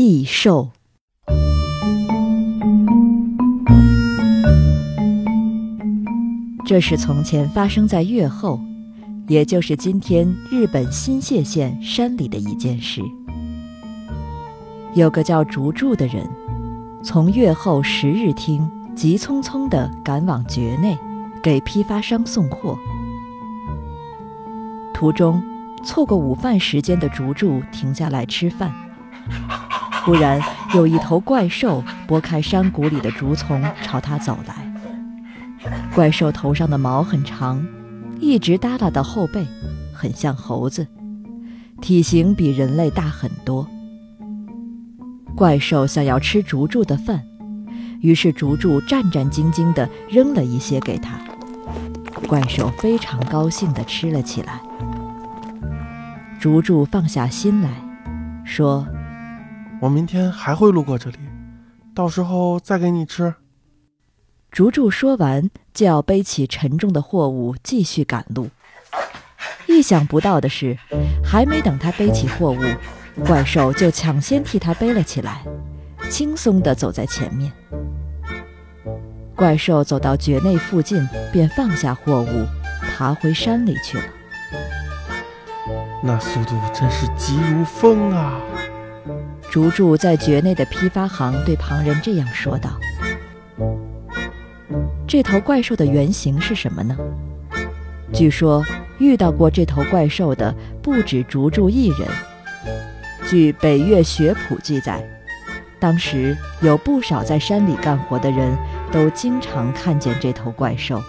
异兽。这是从前发生在越后，也就是今天日本新泻县山里的一件事。有个叫竹柱的人，从越后十日町急匆匆地赶往绝内，给批发商送货。途中，错过午饭时间的竹柱停下来吃饭。忽然，有一头怪兽拨开山谷里的竹丛，朝他走来。怪兽头上的毛很长，一直耷拉到后背，很像猴子，体型比人类大很多。怪兽想要吃竹柱的饭，于是竹柱战战兢兢地扔了一些给他。怪兽非常高兴地吃了起来。竹柱放下心来，说：“我明天还会路过这里，到时候再给你吃。”竹竹说完，就要背起沉重的货物继续赶路。意想不到的是，还没等他背起货物，怪兽就抢先替他背了起来，轻松地走在前面。怪兽走到绝内附近，便放下货物，爬回山里去了。那速度真是急如风啊！竹柱在绝内的批发行对旁人这样说道。这头怪兽的原型是什么呢？据说遇到过这头怪兽的不止竹柱一人。据《北岳学谱》记载，当时有不少在山里干活的人都经常看见这头怪兽。